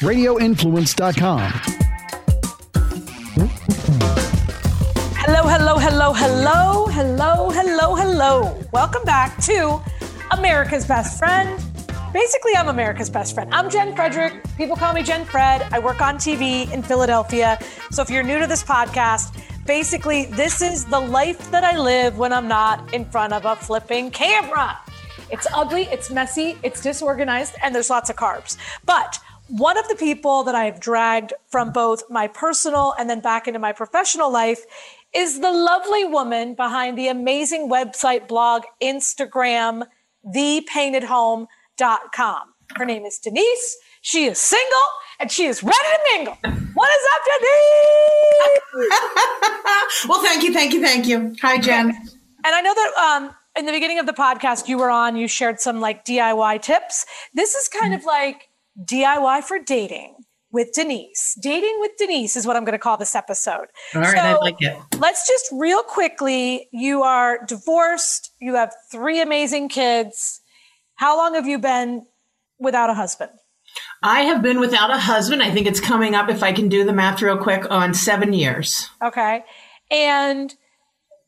radioinfluence.com. Hello, hello, hello, hello, hello, hello, hello. Welcome back to America's Best Friend. Basically, I'm America's best friend. I'm Jen Frederick. People call me Jen Fred. I work on TV in Philadelphia. So if you're new to this podcast, basically, this is the life that I live when I'm not in front of a flipping camera. It's ugly, it's messy, it's disorganized, and there's lots of carbs. But one of the people that I've dragged from both my personal and then back into my professional life is the lovely woman behind the amazing website, blog, Instagram, thepaintedhome.com. Her name is Denise. She is single and she is ready to mingle. What is up, Denise? well, thank you, thank you, thank you. Hi, Jen. And I know that um, in the beginning of the podcast you were on, you shared some like DIY tips. This is kind of like DIY for dating with Denise. Dating with Denise is what I'm going to call this episode. All right, I like it. Let's just real quickly you are divorced, you have three amazing kids. How long have you been without a husband? I have been without a husband. I think it's coming up, if I can do the math real quick, on seven years. Okay. And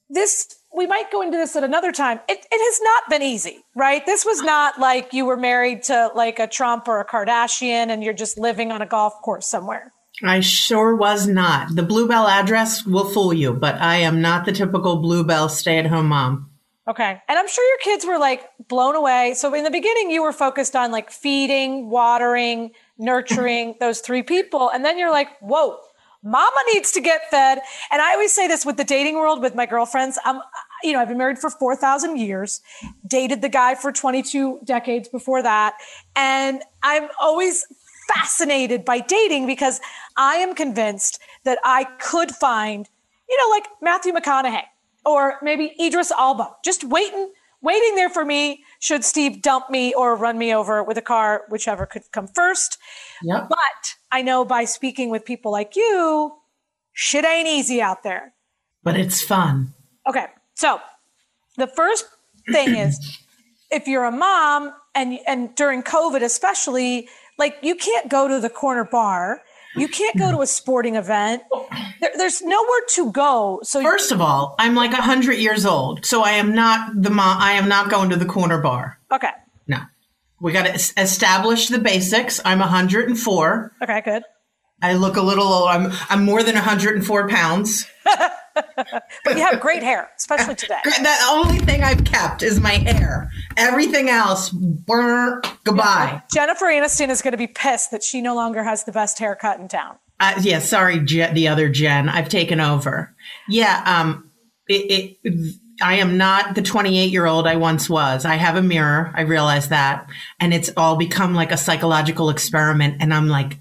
this, we might go into this at another time. It, it has not been easy, right? This was not like you were married to like a Trump or a Kardashian and you're just living on a golf course somewhere. I sure was not. The Bluebell address will fool you, but I am not the typical Bluebell stay at home mom. Okay. And I'm sure your kids were like blown away. So in the beginning, you were focused on like feeding, watering, nurturing those three people. And then you're like, whoa, mama needs to get fed. And I always say this with the dating world with my girlfriends. I'm, you know, I've been married for 4,000 years, dated the guy for 22 decades before that. And I'm always fascinated by dating because I am convinced that I could find, you know, like Matthew McConaughey or maybe Idris Elba, just waiting, waiting there for me should Steve dump me or run me over with a car, whichever could come first. Yep. But I know by speaking with people like you, shit ain't easy out there. But it's fun. Okay. So the first thing is if you're a mom and and during COVID especially, like you can't go to the corner bar you can't go to a sporting event. There, there's nowhere to go. So first of all, I'm like a hundred years old, so I am not the mom. I am not going to the corner bar. Okay. No, we got to establish the basics. I'm 104. Okay, good. I look a little. Old. I'm I'm more than 104 pounds. but you have great hair, especially today. The only thing I've kept is my hair. Everything else, brr, goodbye. Yeah. Jennifer Aniston is going to be pissed that she no longer has the best haircut in town. Uh, yeah, sorry, Je- the other Jen. I've taken over. Yeah, um, it, it I am not the 28 year old I once was. I have a mirror. I realize that. And it's all become like a psychological experiment. And I'm like,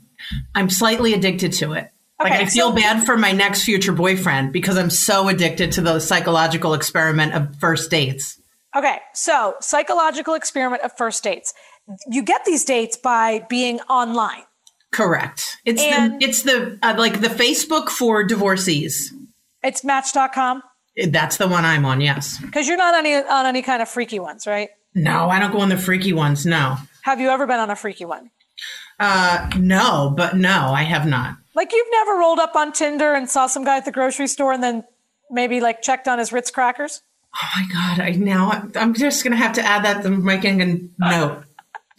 I'm slightly addicted to it. Okay, like I feel so- bad for my next future boyfriend because I'm so addicted to the psychological experiment of first dates. Okay, so psychological experiment of first dates. You get these dates by being online. Correct. It's and the it's the uh, like the Facebook for divorcees. It's match.com. That's the one I'm on, yes. Because you're not on any on any kind of freaky ones, right? No, I don't go on the freaky ones, no. Have you ever been on a freaky one? Uh no, but no, I have not. Like you've never rolled up on Tinder and saw some guy at the grocery store and then maybe like checked on his Ritz crackers? Oh my god! I now I'm just gonna have to add that to my a note.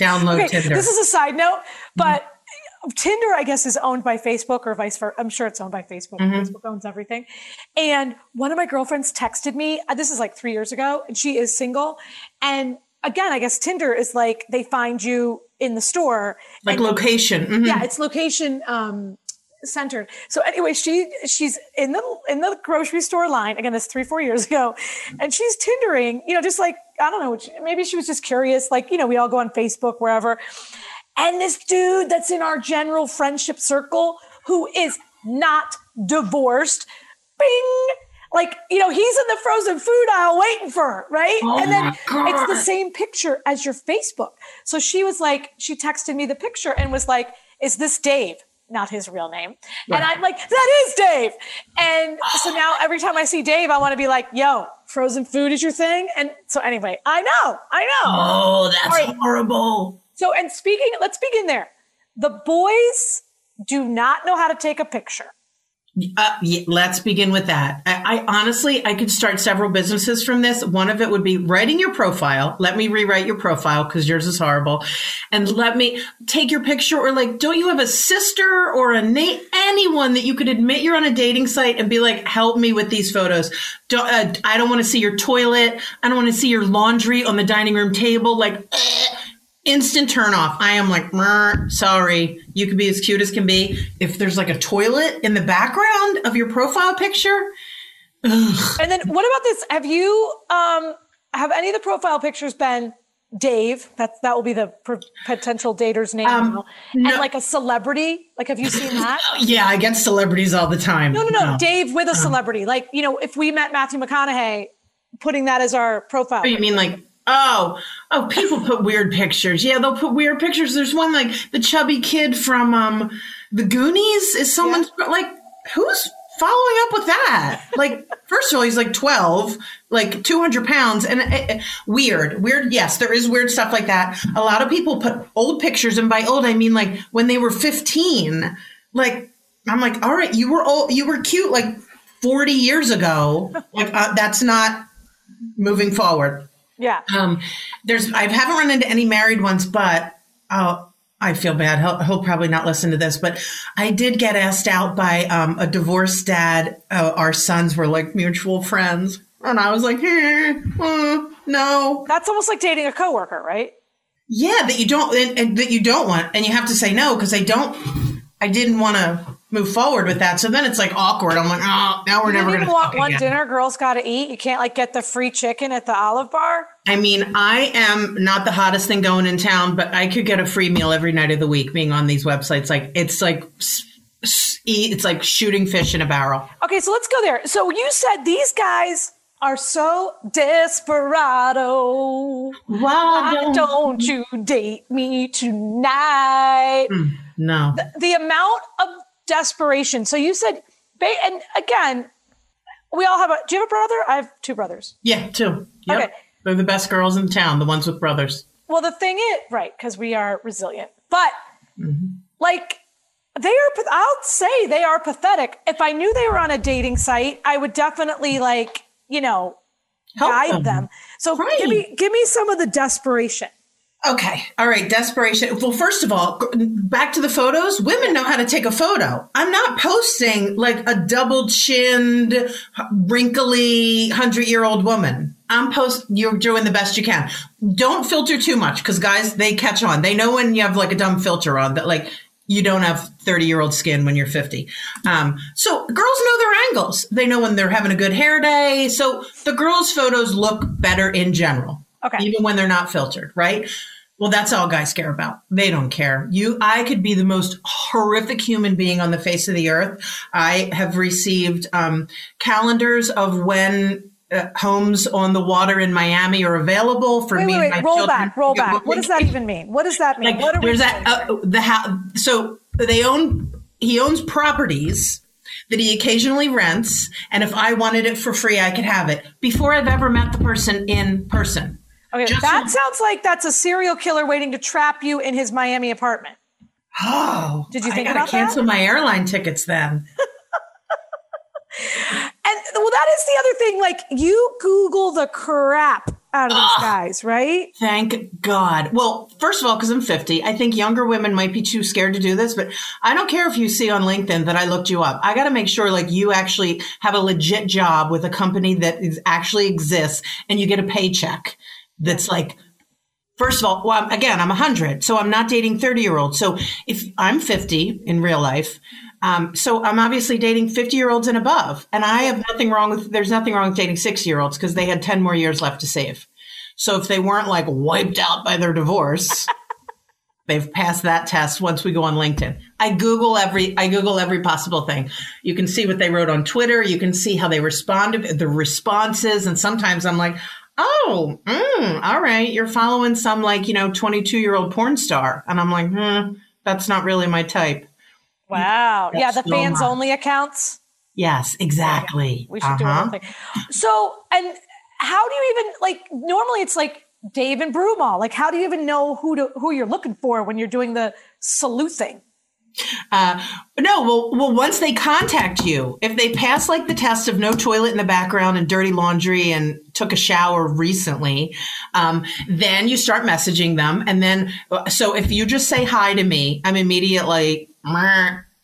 Download okay, Tinder. This is a side note, but mm-hmm. Tinder, I guess, is owned by Facebook or vice versa. I'm sure it's owned by Facebook. Mm-hmm. Facebook owns everything. And one of my girlfriends texted me. Uh, this is like three years ago, and she is single. And again, I guess Tinder is like they find you in the store, like location. Mm-hmm. Yeah, it's location. Um, centered. So anyway, she she's in the in the grocery store line again. This three four years ago, and she's tindering. You know, just like I don't know. Maybe she was just curious. Like you know, we all go on Facebook wherever, and this dude that's in our general friendship circle who is not divorced, bing. Like, you know, he's in the frozen food aisle waiting for her, right? Oh and then it's the same picture as your Facebook. So she was like, she texted me the picture and was like, Is this Dave? Not his real name. Right. And I'm like, that is Dave. And so now every time I see Dave, I want to be like, yo, frozen food is your thing. And so anyway, I know, I know. Oh, that's right. horrible. So, and speaking, let's begin there. the boys do not know how to take a picture. Uh, yeah, let's begin with that. I, I, honestly, I could start several businesses from this. One of it would be writing your profile. Let me rewrite your profile because yours is horrible, and let me take your picture. Or like, don't you have a sister or a na- anyone that you could admit you're on a dating site and be like, help me with these photos. Don't, uh, I don't want to see your toilet. I don't want to see your laundry on the dining room table. Like. Instant turn off. I am like, sorry, you can be as cute as can be. If there's like a toilet in the background of your profile picture. Ugh. And then what about this? Have you, um, have any of the profile pictures been Dave? That's, that will be the potential dater's name um. No. And like a celebrity. Like, have you seen that? yeah, I get celebrities all the time. No, no, no. no. Dave with a uh-huh. celebrity. Like, you know, if we met Matthew McConaughey, putting that as our profile. Oh, you mean like Oh, oh, people put weird pictures. Yeah, they'll put weird pictures. There's one like the chubby kid from um the Goonies. Is someone's yeah. like who's following up with that? Like, first of all, he's like 12, like 200 pounds, and uh, weird, weird. Yes, there is weird stuff like that. A lot of people put old pictures, and by old I mean like when they were 15. Like, I'm like, all right, you were old, you were cute like 40 years ago. Like, uh, that's not moving forward. Yeah. Um, there's I haven't run into any married ones, but oh, I feel bad. He'll, he'll, probably not listen to this, but I did get asked out by um, a divorced dad. Uh, our sons were like mutual friends, and I was like, eh, uh, no. That's almost like dating a coworker, right? Yeah, that you don't and, and that you don't want, and you have to say no because I don't. I didn't want to move forward with that. So then it's like awkward. I'm like, oh, now we're you never going to want one again. dinner. Girls got to eat. You can't like get the free chicken at the Olive Bar. I mean, I am not the hottest thing going in town, but I could get a free meal every night of the week being on these websites. Like it's like it's like shooting fish in a barrel. Okay, so let's go there. So you said these guys are so desperado. Why don't, don't you date me tonight? Mm, no. The, the amount of desperation. So you said, and again, we all have a. Do you have a brother? I have two brothers. Yeah, two. Yep. Okay, they're the best girls in town. The ones with brothers. Well, the thing is, right? Because we are resilient, but mm-hmm. like they are. I'll say they are pathetic. If I knew they were on a dating site, I would definitely like you know Help guide them. them. So right. give me give me some of the desperation. Okay. All right. Desperation. Well, first of all, back to the photos. Women know how to take a photo. I'm not posting like a double chinned, wrinkly, hundred year old woman. I'm post, you're doing the best you can. Don't filter too much because guys, they catch on. They know when you have like a dumb filter on that, like, you don't have 30 year old skin when you're 50. Um, so girls know their angles. They know when they're having a good hair day. So the girls' photos look better in general. Okay. Even when they're not filtered, right? Well, that's all guys care about. They don't care. You, I could be the most horrific human being on the face of the earth. I have received um, calendars of when uh, homes on the water in Miami are available for wait, me. Wait, wait, roll children. back, roll back. What does that even mean? What does that mean? Like, what are there's that uh, the. So they own. He owns properties that he occasionally rents, and if I wanted it for free, I could have it before I've ever met the person in person. Okay, Just that sounds like that's a serial killer waiting to trap you in his Miami apartment. Oh, did you think I gotta about cancel that? my airline tickets then? and well, that is the other thing. Like you Google the crap out of these Ugh, guys, right? Thank God. Well, first of all, because I'm 50, I think younger women might be too scared to do this, but I don't care if you see on LinkedIn that I looked you up. I got to make sure like you actually have a legit job with a company that is, actually exists and you get a paycheck that's like First of all, well, again, I'm 100, so I'm not dating 30 year olds. So if I'm 50 in real life, um, so I'm obviously dating 50 year olds and above. And I have nothing wrong with, there's nothing wrong with dating 60 year olds because they had 10 more years left to save. So if they weren't like wiped out by their divorce, they've passed that test once we go on LinkedIn. I Google every, I Google every possible thing. You can see what they wrote on Twitter. You can see how they responded, the responses. And sometimes I'm like, oh, mm, all right, you're following some like, you know, 22 year old porn star. And I'm like, hmm, that's not really my type. Wow. That's yeah, the fans only accounts. Yes, exactly. We should uh-huh. do one thing. So, and how do you even like normally it's like Dave and Broomall. Like, how do you even know who to who you're looking for when you're doing the sleuthing. Uh, no, well, well, once they contact you, if they pass like the test of no toilet in the background and dirty laundry and took a shower recently, um, then you start messaging them. And then, so if you just say hi to me, I'm immediately,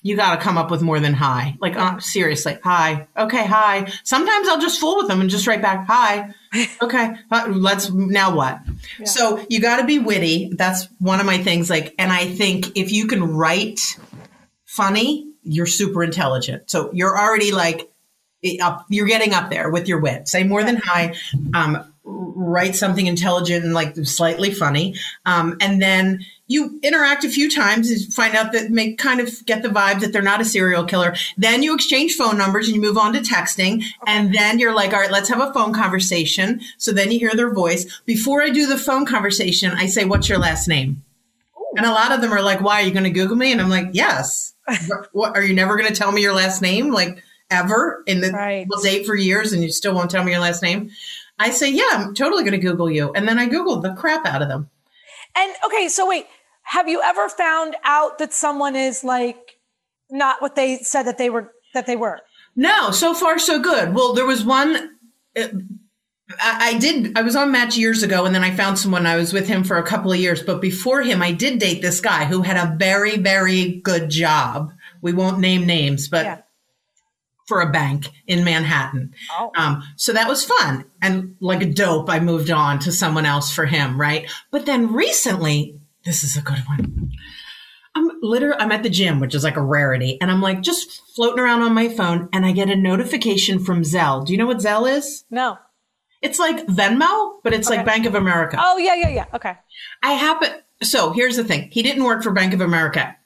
you got to come up with more than hi. Like, uh, seriously, hi. Okay, hi. Sometimes I'll just fool with them and just write back, hi. Okay, uh, let's, now what? So you got to be witty. That's one of my things. Like, and I think if you can write funny, you're super intelligent. So you're already like, up, you're getting up there with your wit. Say more than hi. Um, write something intelligent and like slightly funny. Um, and then you interact a few times and find out that make kind of get the vibe that they're not a serial killer. Then you exchange phone numbers and you move on to texting. And then you're like, all right, let's have a phone conversation. So then you hear their voice. Before I do the phone conversation, I say, what's your last name? And a lot of them are like, why are you going to Google me? And I'm like, yes. what, are you never going to tell me your last name? Like ever in the Right. we'll date for years and you still won't tell me your last name? I say, yeah, I'm totally going to Google you. And then I Googled the crap out of them. And okay, so wait, have you ever found out that someone is like not what they said that they were that they were? No, so far so good. Well, there was one. uh, I, I did. I was on Match years ago, and then I found someone. I was with him for a couple of years, but before him, I did date this guy who had a very, very good job. We won't name names, but Yeah. For a bank in Manhattan. Oh. Um, so that was fun. And like a dope, I moved on to someone else for him, right? But then recently, this is a good one. I'm literally, I'm at the gym, which is like a rarity. And I'm like just floating around on my phone and I get a notification from Zelle. Do you know what Zelle is? No. It's like Venmo, but it's like Bank of America. Oh yeah, yeah, yeah. Okay. I happen. So here's the thing: he didn't work for Bank of America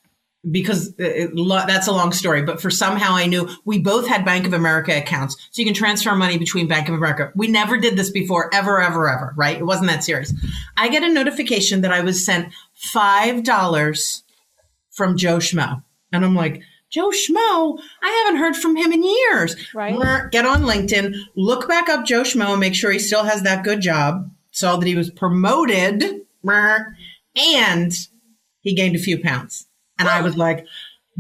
because it, that's a long story. But for somehow I knew we both had Bank of America accounts, so you can transfer money between Bank of America. We never did this before, ever, ever, ever. Right? It wasn't that serious. I get a notification that I was sent five dollars from Joe Schmo, and I'm like. Joe Schmo, I haven't heard from him in years. Right. Get on LinkedIn, look back up Joe Schmo, and make sure he still has that good job. Saw that he was promoted, and he gained a few pounds. And I was like,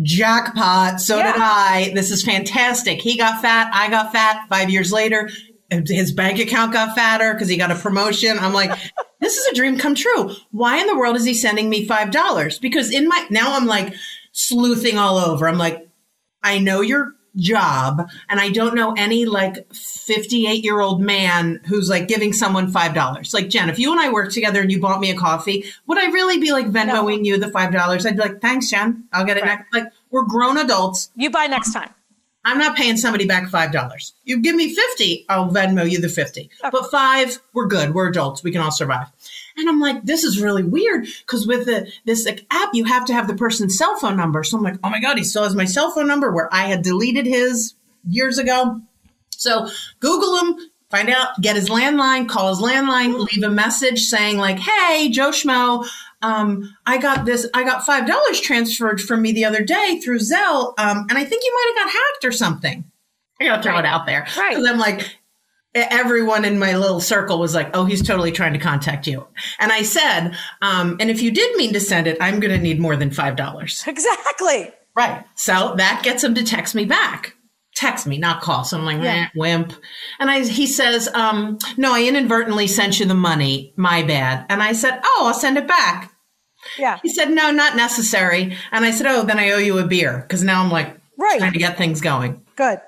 jackpot. So Yeah. did I. This is fantastic. He got fat. I got fat. Five years later, his bank account got fatter because he got a promotion. I'm like, this is a dream come true. Why in the world is he sending me $5? Because in my, now I'm like sleuthing all over. I'm like, I know your job and I don't know any like 58 year old man who's like giving someone $5. Like Jen, if you and I worked together and you bought me a coffee, would I really be like Venmoing you the $5? I'd be like, thanks, Jen. I'll get it Right. next. Like we're grown adults. You buy next time. I'm not paying somebody back $5. You give me 50, I'll Venmo you the 50. But 5, we're good. We're adults. We can all survive. And I'm like, this is really weird because with the, this like, app, you have to have the person's cell phone number. So I'm like, oh my God, he still has my cell phone number where I had deleted his years ago. So Google him, find out, get his landline, call his landline, leave a message saying like, "Hey, Joe Schmo, um, I got this. I got five dollars transferred from me the other day through Zelle, um, and I think you might have got hacked or something." I gotta throw Right. it out there Right. because I'm like. Everyone in my little circle was like, "Oh, he's totally trying to contact you," and I said, um, "And if you did mean to send it, I'm going to need more than five dollars." Exactly. Right. So that gets him to text me back. Text me, not call. So I'm like, Yeah. wimp. And I, he says, um, no, I inadvertently sent you the money. My bad. And I said, oh, I'll send it back. Yeah. He said, no, not necessary. And I said, oh, then I owe you a beer. Cause now I'm like Right. trying to get things going. Good.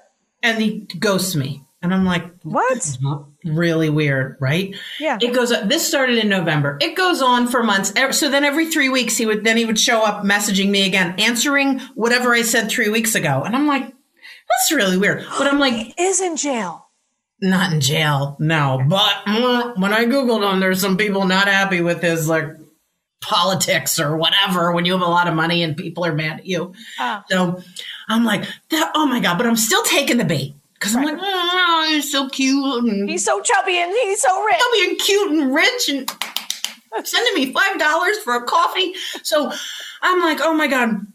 And he ghosts me. And I'm like, What? really weird, right? Yeah. It goes. This started in November. It goes on for months. So then every three weeks, he would then he would show up messaging me again, answering whatever I said three weeks ago, and I'm like, that's really weird. But I'm like, Is in jail. not in jail, no. But when I googled him, there's some people not happy with his like politics or whatever. When you have a lot of money and people are mad at you, Ah. so I'm like, that, oh my god! But I'm still taking the bait because I'm like, oh, he's so cute and He's so chubby and he's so rich. I'll being cute and rich and sending me five dollars for a coffee. So I'm like, oh my god.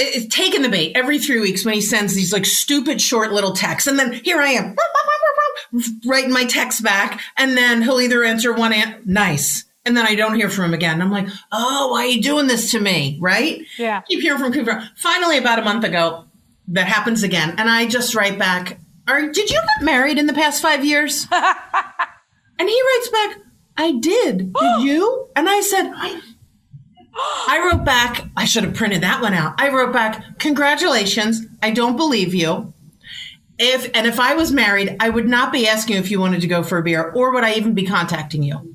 It's taking the bait every three weeks when he sends these like stupid short little texts. And then here I am writing my text back. And then he'll either answer one, an- nice. And then I don't hear from him again. I'm like, oh, why are you doing this to me? Right? Yeah. Keep hearing from Cooper. Finally, about a month ago, that happens again. And I just write back, Are, did you get married in the past five years? and he writes back, I did. Did you? And I said, I wrote back, I should have printed that one out. I wrote back, Congratulations. I don't believe you. If and if I was married, I would not be asking you if you wanted to go for a beer, or would I even be contacting you?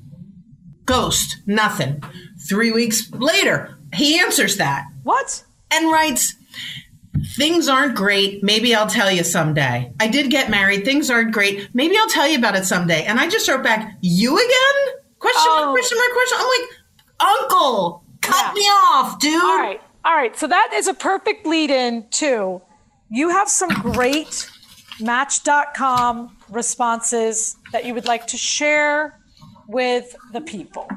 Ghost, nothing. Three weeks later, he answers that What? and writes, Things aren't great. Maybe I'll tell you someday. I did get married. Things aren't great. Maybe I'll tell you about it someday. And I just wrote back, You again? Question Oh. mark, question mark, question. I'm like, Uncle, cut Yeah. me off, dude. All right. All right. So that is a perfect lead in to you have some great match.com responses that you would like to share with the people.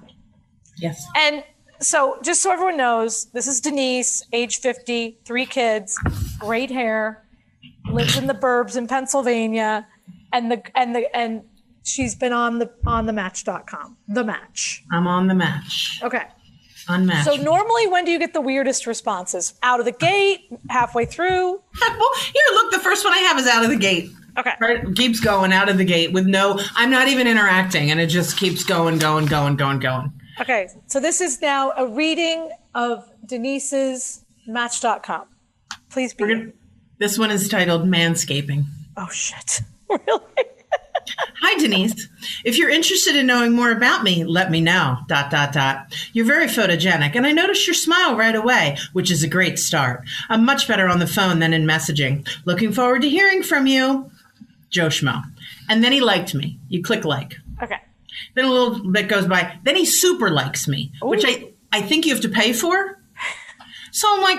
Yes. And so, just so everyone knows, this is Denise, age 50, three kids, great hair, lives in the burbs in Pennsylvania, and the and the and she's been on the on the match.com. The match. I'm on the match. Okay. Unmatched. So normally when do you get the weirdest responses? Out of the gate, halfway through? well, here, look, the first one I have is out of the gate. Okay. Right? Keeps going out of the gate with no, I'm not even interacting, and it just keeps going, going, going, going, going. Okay. So this is now a reading of Denise's match.com. Please begin. gonna, this one is titled Manscaping. Oh shit. Really? Hi, Denise. If you're interested in knowing more about me, let me know. Dot, dot, dot. You're very photogenic, and I noticed your smile right away, which is a great start. I'm much better on the phone than in messaging. Looking forward to hearing from you. Joe Schmo. And then he liked me. You click like. Then a little bit goes by. Then he super likes me, which I, I think you have to pay for. So I'm like,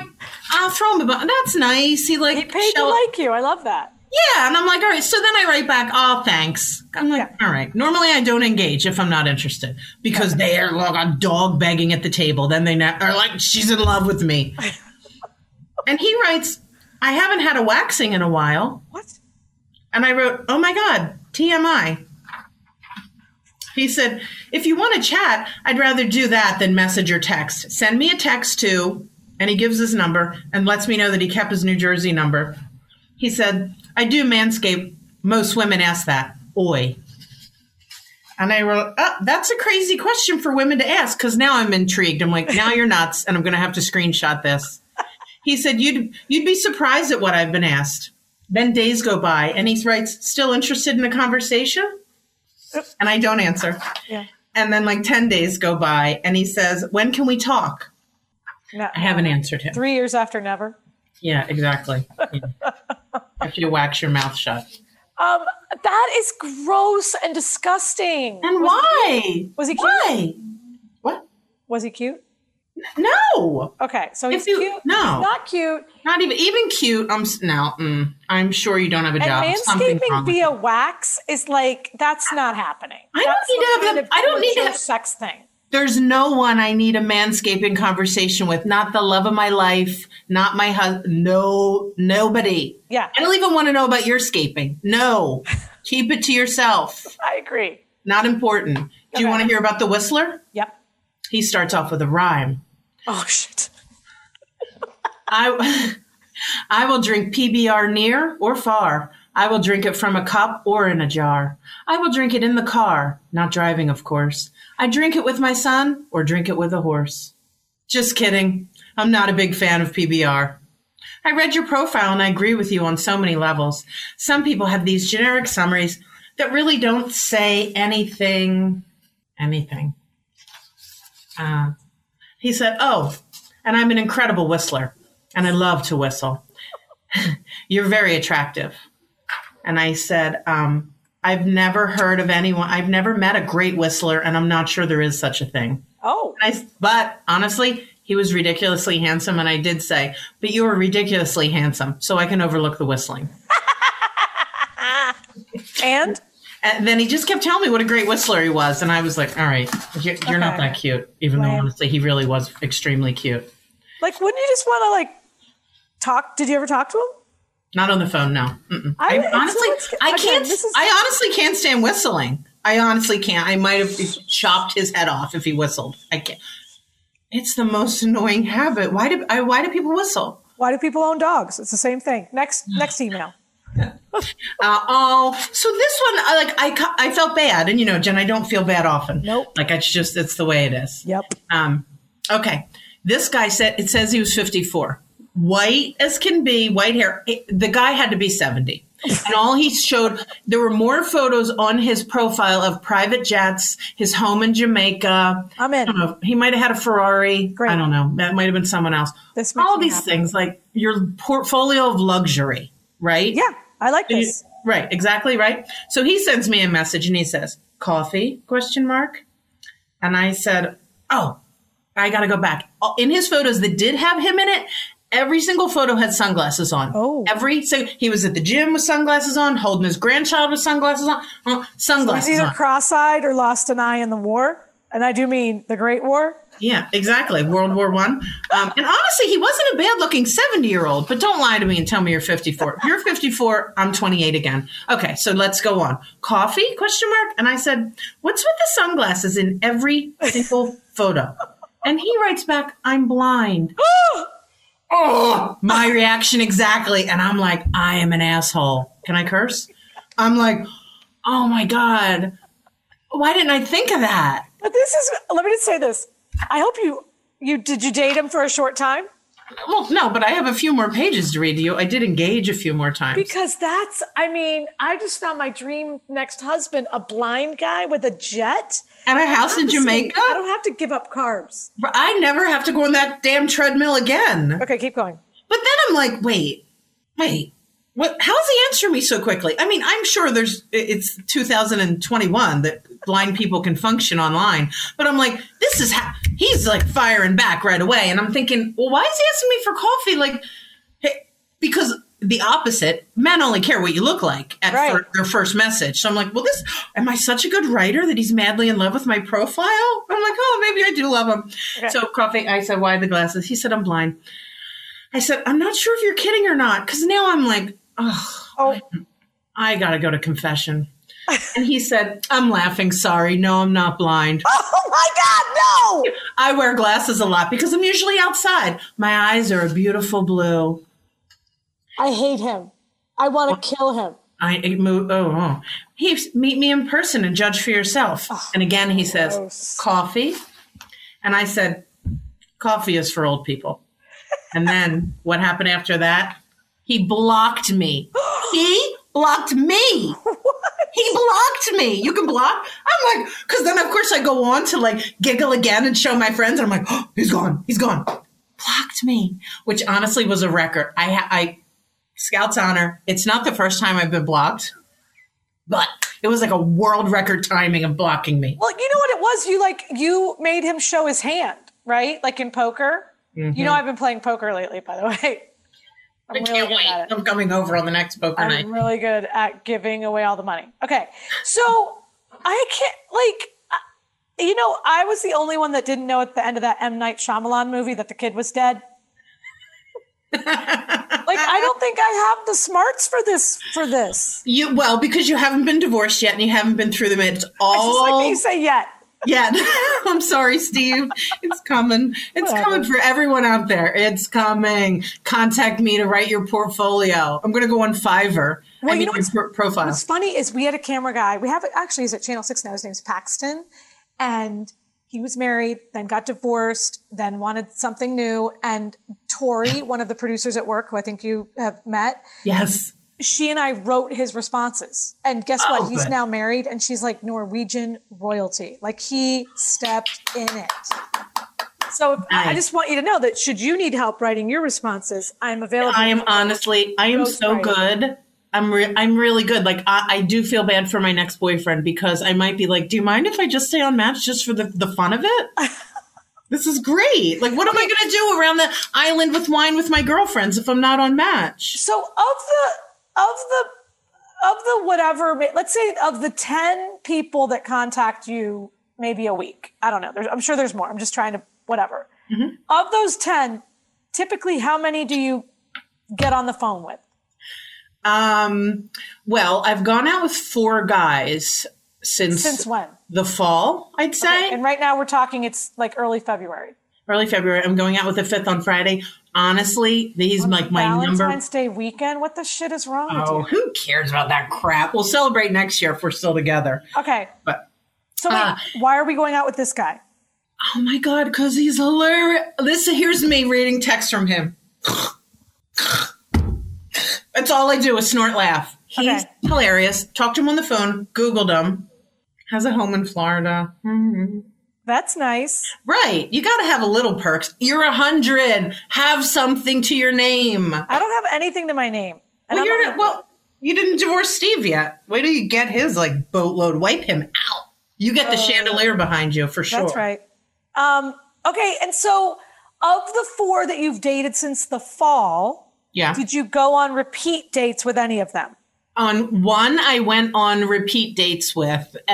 I'll throw him a bone. That's nice. He like He paid to like you. I love that. yeah, and I'm like, all right. So then I write back, oh, thanks. I'm like, all right. Normally I don't engage if I'm not interested because they are like a dog begging at the table. Then they are like, she's in love with me. and he writes, I haven't had a waxing in a while. What? And I wrote, oh my God, TMI. He said, if you want to chat, I'd rather do that than message or text. Send me a text too. And he gives his number and lets me know that he kept his New Jersey number. He said, I do manscape. Most women ask that. Oi. And I wrote, oh, that's a crazy question for women to ask because now I'm intrigued. I'm like, now you're nuts, and I'm going to have to screenshot this. He said, you'd, you'd be surprised at what I've been asked. Then days go by, and he writes, still interested in a conversation? And I don't answer. Yeah. And then like 10 days go by, and he says, when can we talk? No. I haven't answered him. Three years after never. Yeah, exactly. Yeah. After you wax your mouth shut. Um, that is gross and disgusting. And why? Was he cute? Why? What? Was he cute? No. Okay, so If he's you- cute. no. He's not cute. Not even even cute. I'm s- no. Mm, I'm sure you don't have a job. And manscaping via wax is like that's not happening. I don't need to have of I don't need to have- sex thing. There's no one I need a manscaping conversation with. Not the love of my life. Not my husband. No, nobody. Yeah. I don't even want to know about your scaping. No. Keep it to yourself. I agree. Not important. Do you want to hear about the whistler? Yep. He starts off with a rhyme. Oh shit. I, I will drink PBR near or far. I will drink it from a cup or in a jar. I will drink it in the car, not driving, of course. I drink it with my son or drink it with a horse. Just kidding. I'm not a big fan of PBR. I read your profile and I agree with you on so many levels. Some people have these generic summaries that really don't say anything, anything. Uh, he said, Oh, and I'm an incredible whistler and I love to whistle. You're very attractive. And I said, um, I've never heard of anyone, I've never met a great whistler, and I'm not sure there is such a thing. Oh. I, but honestly, he was ridiculously handsome, and I did say, but you are ridiculously handsome, so I can overlook the whistling. And And then he just kept telling me what a great whistler he was, and I was like, all right, you're, you're not that cute, even though honestly, he really was extremely cute. like, wouldn't you just want to like talk? Did you ever talk to him? Not on the phone, no. Mm-mm. I- I, honestly, it's- I can't. this is- I honestly can't stand whistling. I honestly can't. I might have chopped his head off if he whistled. I can't. It's the most annoying habit. Why do I, why do people whistle? Why do people own dogs? It's the same thing. Next next email. Uh, oh, so this one, I like, I, I felt bad, and you know, Jen, I don't feel bad often. Nope. Like it's just, it's the way it is. Yep. Um, okay. This guy said, it says he was 54, white as can be, white hair. It- the guy had to be 70. And all he showed, there were more photos on his profile of private jets, his home in Jamaica. I'm in. I don't know. He might have had a Ferrari. Great. I don't know. That might have been someone else. This all these happy. things, like your portfolio of luxury, right? Yeah, I like this. Right, exactly right. So he sends me a message and he says, "Coffee?" question mark. And I said, "Oh, I got to go back." In his photos that did have him in it, every single photo had sunglasses on. Oh. every so he was at the gym with sunglasses on, holding his grandchild with sunglasses on. Uh, He's sunglasses either on. cross-eyed or lost an eye in the war, and I do mean the Great War. Yeah, exactly. World War One. Um, and honestly, he wasn't a bad-looking seventy-year-old. But don't lie to me and tell me you're fifty-four. If You're fifty-four. I'm twenty-eight again. Okay, so let's go on. Coffee? Question mark. And I said, "What's with the sunglasses in every single photo?" And he writes back, "I'm blind." oh, my reaction exactly. And I'm like, "I am an asshole." Can I curse? I'm like, "Oh my god." Why didn't I think of that? But this is. Let me just say this. I hope you you did you date him for a short time Well, no, but I have a few more pages to read to you. I did engage a few more times. because that's. I mean, I just found my dream next husband a blind guy with a jet. and a house in Jamaica. I don't have to give up carbs. I never have to go on that damn treadmill again. Okay, keep going. But then I'm like, wait, wait. What, how is he answer me so quickly? I mean, I'm sure there's, it's 2021 that blind people can function online, but I'm like, this is how, he's like firing back right away. And I'm thinking, well, why is he asking me for coffee? Like, hey, because the opposite, men only care what you look like at Right. fir- their first message. So I'm like, well, this, am I such a good writer that he's madly in love with my profile? I'm like, oh, maybe I do love him. Okay. So coffee, I said, why the glasses? He said, I'm blind. I said, I'm not sure if you're kidding or not. Cause now I'm like, oh, Oh, I gotta go to confession. And he said, I'm laughing. Sorry. No, I'm not blind. oh my God, no! I wear glasses a lot because I'm usually outside. My eyes are a beautiful blue. I hate him. I want to kill him. I move. Oh, oh. He meet me in person and judge for yourself. Oh, and again, he says, gross. coffee. And I said, coffee is for old people. And then what happened after that? He blocked me. he blocked me. He blocked me. You can block? I'm like, because then of course I go on to like giggle again and show my friends. And I'm like, oh, he's gone. He's gone. Blocked me, which honestly was a record. I, ha- I, Scout's honor. It's not the first time I've been blocked, but it was like a world record timing of blocking me. Well, you know what it was? You like you made him show his hand, right? Like in poker. You know, mm-hmm. I've been playing poker lately, by the way. I'm I really can't wait. at it. I'm coming over on the next poker night. I'm really good at giving away all the money. Okay, so I can't like. You know, I was the only one that didn't know at the end of that M Night Shyamalan movie that the kid was dead. like, I don't think I have the smarts for this. For this, You well because you haven't been divorced yet and you haven't been through them. It's I just like all you say yet. Yeah, I'm sorry, Steve. It's coming. It's Whatever. coming for everyone out there. It's coming. Contact me to write your portfolio. I'm going to go on Fiverr. Well, I you know what's- pro- profile. What's funny is we had a camera guy. We have actually he's at Channel Six now. His name's Paxton, and he was married, then got divorced, then wanted something new. And Tori, one of the producers at work, who I think you have met, Yes. She and I wrote his responses. And guess Oh, what? He's good. now married, and she's like Norwegian royalty. Like he stepped in it. So if, I just want you to know that should you need help writing your responses, I'm available. I am honestly, I am so Ghostwriting. good. I'm re- I'm really good. Like I, I do feel bad for my next boyfriend because I might be like, do you mind if I just stay on Match just for the the fun of it? this is great. Like, what am I going to do around the island with wine with my girlfriends if I'm not on Match? So of the the of the whatever, let's say of the ten people that contact you, maybe a week. I don't know. There's, I'm sure there's more. I'm just trying to whatever. Of those ten, typically, how many do you get on the phone with? Um, well, I've gone out with four guys. since Since when? the fall, I'd say. And right now we're talking. It's like early February. Early February. I'm going out with the fifth on Friday. Honestly, he's like my number. Valentine's Day weekend. What the shit is wrong Oh, who cares about that crap? We'll celebrate next year if we're still together. Okay. But So wait, Ah. why are we going out with this guy? oh my god, because he's hilarious. This here's me reading text from him. That's all I do is snort laugh. He's Okay. hilarious. Talked to him on the phone. Googled him. Has a home in Florida. Mhm. That's nice. Right. You got to have a little perks. You're a hundred. Have something to your name. I don't have anything to my name. Well, you're not- well. You didn't divorce Steve yet. Wait till you get his like boatload. Wipe him out. You get the chandelier behind you for sure. That's right. Um, okay, and so of the four that you've dated since the fall, Yeah. did you go on repeat dates with any of them? on one, I went on repeat dates with.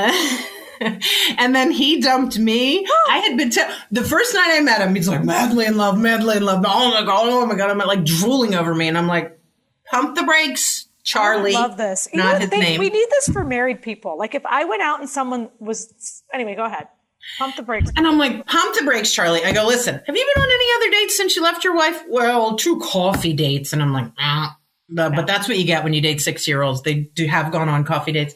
And then he dumped me. I had been te- the first night I met him. He's like madly in love, madly in love. Oh my god! Oh my god! I'm like drooling over me, and I'm like, pump the brakes, Charlie. I love this. You know Not his They- name. We need this for married people. Like if I went out and someone was anyway, go ahead. Pump the brakes. And I'm like, pump the brakes, Charlie. I go, listen, have you been on any other dates since you left your wife? Well, two coffee dates. And I'm like, ah. But, but that's what you get when you date six year olds. They do have gone on coffee dates.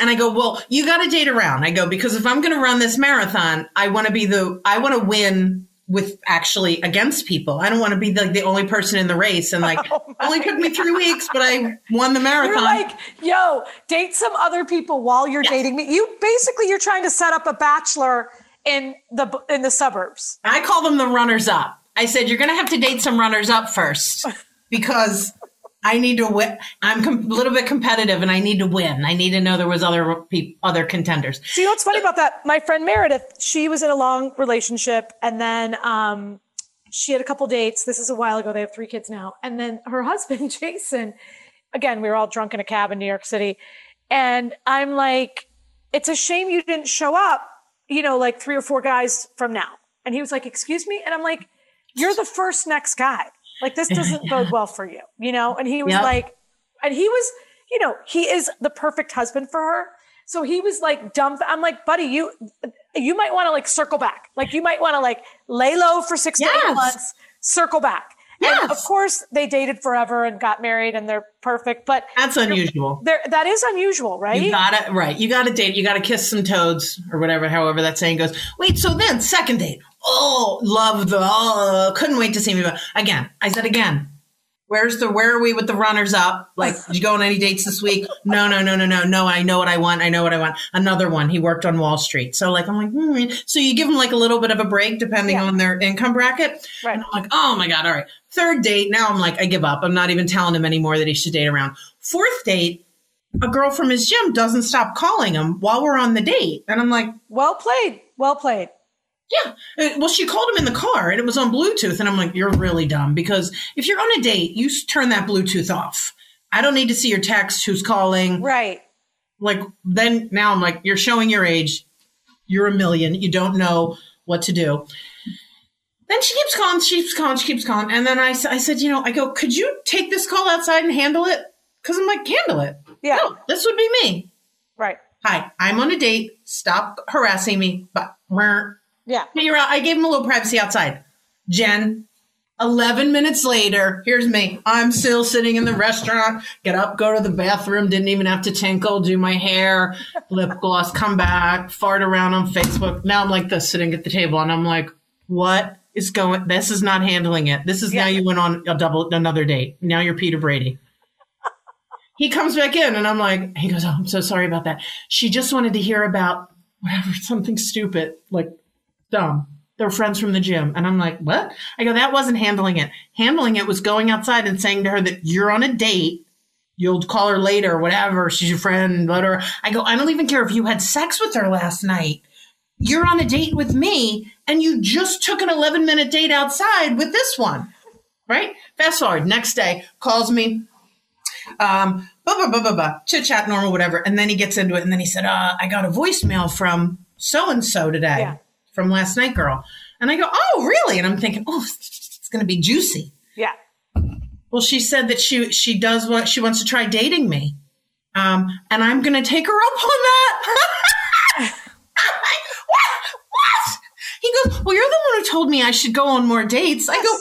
And I go, well, you got to date around. I go, because if I'm going to run this marathon, I want to be the, I want to win with actually against people. I don't want to be like the only person in the race. And like, oh only took me three weeks, but I won the marathon. You're like, yo, date some other people while you're dating me. You basically you're trying to set up a bachelor in the in the suburbs. I call them the runners up. I said, you're going to have to date some runners up first because I need to win. I'm a little bit competitive and I need to win. I need to know there was other pe- other contenders. Know what's funny about that? My friend Meredith, she was in a long relationship and then um, she had a couple dates. This is a while ago. They have three kids now. And then her husband, Jason, again, we were all drunk in a cab in New York City. And I'm like, it's a shame you didn't show up, you know, like three or four guys from now. And he was like, excuse me? And I'm like, you're the first next guy. Like, this doesn't bode well for you, you know? And he was Yep. like, and he was, you know, he is the perfect husband for her. So he was like dump. I'm like, buddy, you you might want to like circle back. Like you might want to like lay low for six to eight months, circle back. And of course they dated forever and got married and they're perfect. But That's unusual. there that is unusual, right? You gotta right. You gotta date. You gotta kiss some toads or whatever. However that saying goes. Wait. So then second date. Oh, love the. Oh, couldn't wait to see me. But again, I said again. Where's the? Where are we with the runners up? Like, did you go on any dates this week? No, no, no, no, no, no. I know what I want. I know what I want. Another one. He worked on Wall Street. So like, I'm like, hmm. so you give them like a little bit of a break depending Yeah. on their income bracket. Right. And I'm like, oh my god. All right. Third date. Now I'm like, I give up. I'm not even telling him anymore that he should date around. Fourth date a girl from his gym doesn't stop calling him while we're on the date. And I'm like, well played. Well played. Yeah. Uh, Well, she called him in the car and it was on Bluetooth. And I'm like, you're really dumb because if you're on a date, you turn that Bluetooth off. I don't need to see your text, who's calling. Right. Like, then now I'm like, you're showing your age. You're a million. You don't know what to do. Then she keeps calling, she keeps calling, she keeps calling. And then I said, you know, I go, could you take this call outside and handle it? Because I'm like, handle it. Yeah. No, this would be me. Right. Hi, I'm on a date. Stop harassing me. But Yeah. you're out. I gave him a little privacy outside. Jen, 11 minutes later, here's me. I'm still sitting in the restaurant. Get up, go to the bathroom. Didn't even have to tinkle, do my hair, lip gloss, come back, fart around on Facebook. Now I'm like this, sitting at the table, and I'm like, what is going? This is not handling it. This is now you went on a double another date. Now you're Peter Brady. He comes back in and I'm like, he goes, Oh, I'm so sorry about that. She just wanted to hear about whatever, something stupid, like dumb. They're friends from the gym. And I'm like, what? I go, that wasn't handling it. Handling it was going outside and saying to her that you're on a date. You'll call her later whatever. She's your friend. Let her. I go, I don't even care if you had sex with her last night. You're on a date with me and you just took an 11 minute date outside with this one. Right? Fast forward. Next day, calls me, um, blah, blah, blah, blah, chit chat, normal, whatever. And then he gets into it. And then he said, uh, I got a voicemail from so and so today, Yeah. From last night, girl. And I go, Oh, really? And I'm thinking, Oh, it's going to be juicy. Yeah. Well, she said that she she does what she wants to try dating me. Um, and I'm going to take her up on that. what? What? He goes, Well, you're the one who told me I should go on more dates. I go,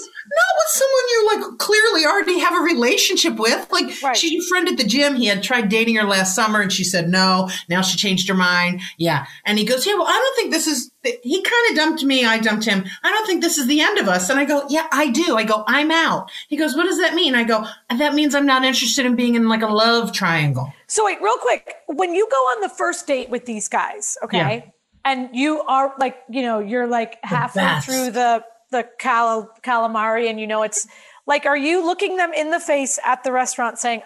someone you like clearly already have a relationship with. Like Right. she friend at the gym. He had tried dating her last summer and she said no. Now she changed her mind. Yeah. And he goes, Yeah, well, I don't think this is he kind of dumped me. I dumped him. I don't think this is the end of us. And I go, Yeah, I do. I go, I'm out. He goes, What does that mean? I go, That means I'm not interested in being in like a love triangle. So wait, real quick, when you go on the first date with these guys, okay, Yeah. and you are like, you know, you're like halfway through the the cal- calamari, and you know it's like, are you looking them in the face at the restaurant saying,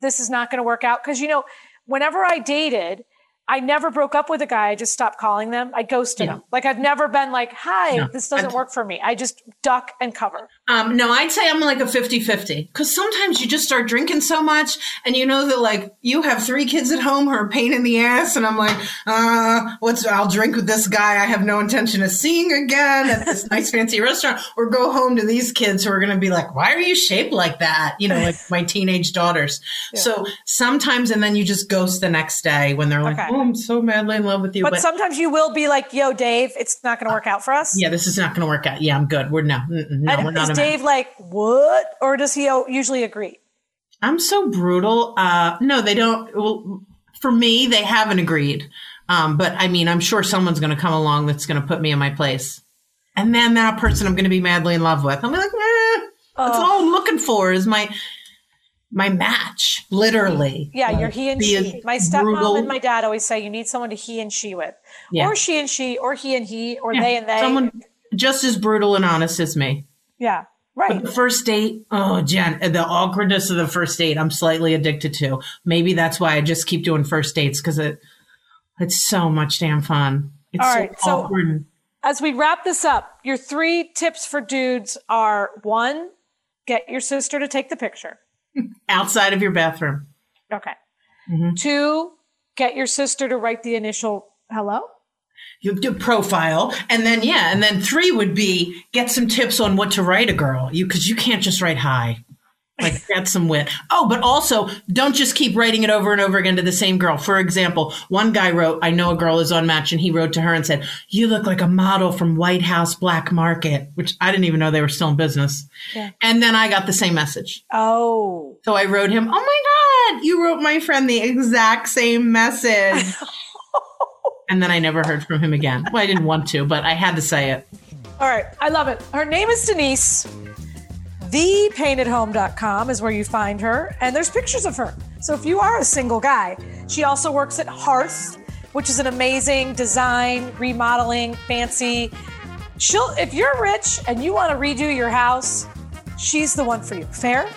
"This is not going to work out"? Because you know, whenever I dated. I never broke up with a guy. I just stopped calling them. I ghosted Yeah. them. Like I've never been like, "Hi, No. this doesn't work for me." I just duck and cover. Um, no, I'd say I'm like a 50 50 because sometimes you just start drinking so much and you know that like you have three kids at home who are a pain in the ass. And I'm like, uh, what's, I'll drink with this guy I have no intention of seeing again at this nice fancy restaurant or go home to these kids who are going to be like, why are you shaped like that? You know, like my teenage daughters. So sometimes, and then you just ghost the next day when they're like, Okay. oh, I'm so madly in love with you. But sometimes you will be like, "Yo, Dave, it's not going to work out for us." yeah, this is not going to work out. Yeah, I'm good. We're no, no, we're not. Dave like, "What?" Or does he usually agree? I'm so brutal. Uh, no, they don't. Well, for me, they haven't agreed. Um, but I mean, I'm sure someone's going to come along that's going to put me in my place. And then that person I'm going to be madly in love with. I'm like, eh, that's all I'm looking for is my, my match, literally. Yeah, Uh, you're he and she. My stepmom brutal- and my dad always say you need someone to he and she with, Yeah. or she and she, or he and he, or Yeah, they and they. Someone just as brutal and honest as me. Yeah, right. The first date, oh, Jen, the awkwardness of the first date, I'm slightly addicted to. Maybe that's why I just keep doing first dates because it, it's so much damn fun. It's All so right, so- As we wrap this up, your three tips for dudes are: one, get your sister to take the picture. outside of your bathroom. Okay. Mm-hmm. Two, get your sister to write the initial hello. You do profile, and then yeah, and then three would be get some tips on what to write a girl. You because you can't just write hi. Like get some wit. Oh, but also don't just keep writing it over and over again to the same girl. For example, one guy wrote, "I know a girl is on Match," and he wrote to her and said, "You look like a model from White House Black Market," which I didn't even know they were still in business. Yeah. And then I got the same message. Oh, So I wrote him, "Oh my god, you wrote my friend the exact same message." and then I never heard from him again. Well, I didn't want to, but I had to say it. All right, I love it. Her name is Denise. ThePaintedHome.com is where you find her, and there's pictures of her. So if you are a single guy, she also works at Hearth, which is an amazing design, remodeling, fancy. She'll if you're rich and you want to redo your house, she's the one for you. Fair?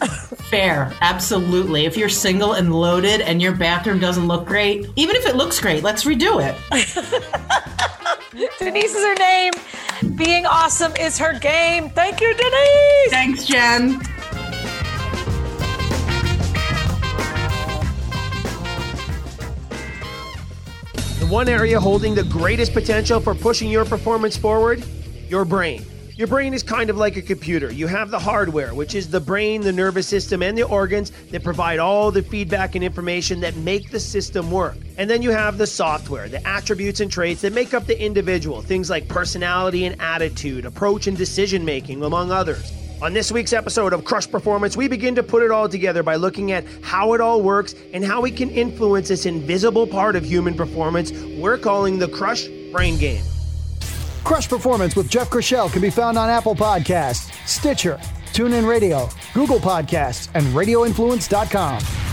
Fair, absolutely. If you're single and loaded and your bathroom doesn't look great, even if it looks great, let's redo it. Denise is her name. Being awesome is her game. Thank you, Denise. Thanks, Jen. The one area holding the greatest potential for pushing your performance forward? Your brain. Your brain is kind of like a computer. You have the hardware, which is the brain, the nervous system, and the organs that provide all the feedback and information that make the system work. And then you have the software, the attributes and traits that make up the individual, things like personality and attitude, approach and decision making, among others. On this week's episode of Crush Performance, we begin to put it all together by looking at how it all works and how we can influence this invisible part of human performance we're calling the Crush Brain Game. Crush Performance with Jeff Chriselle can be found on Apple Podcasts, Stitcher, TuneIn Radio, Google Podcasts, and RadioInfluence.com.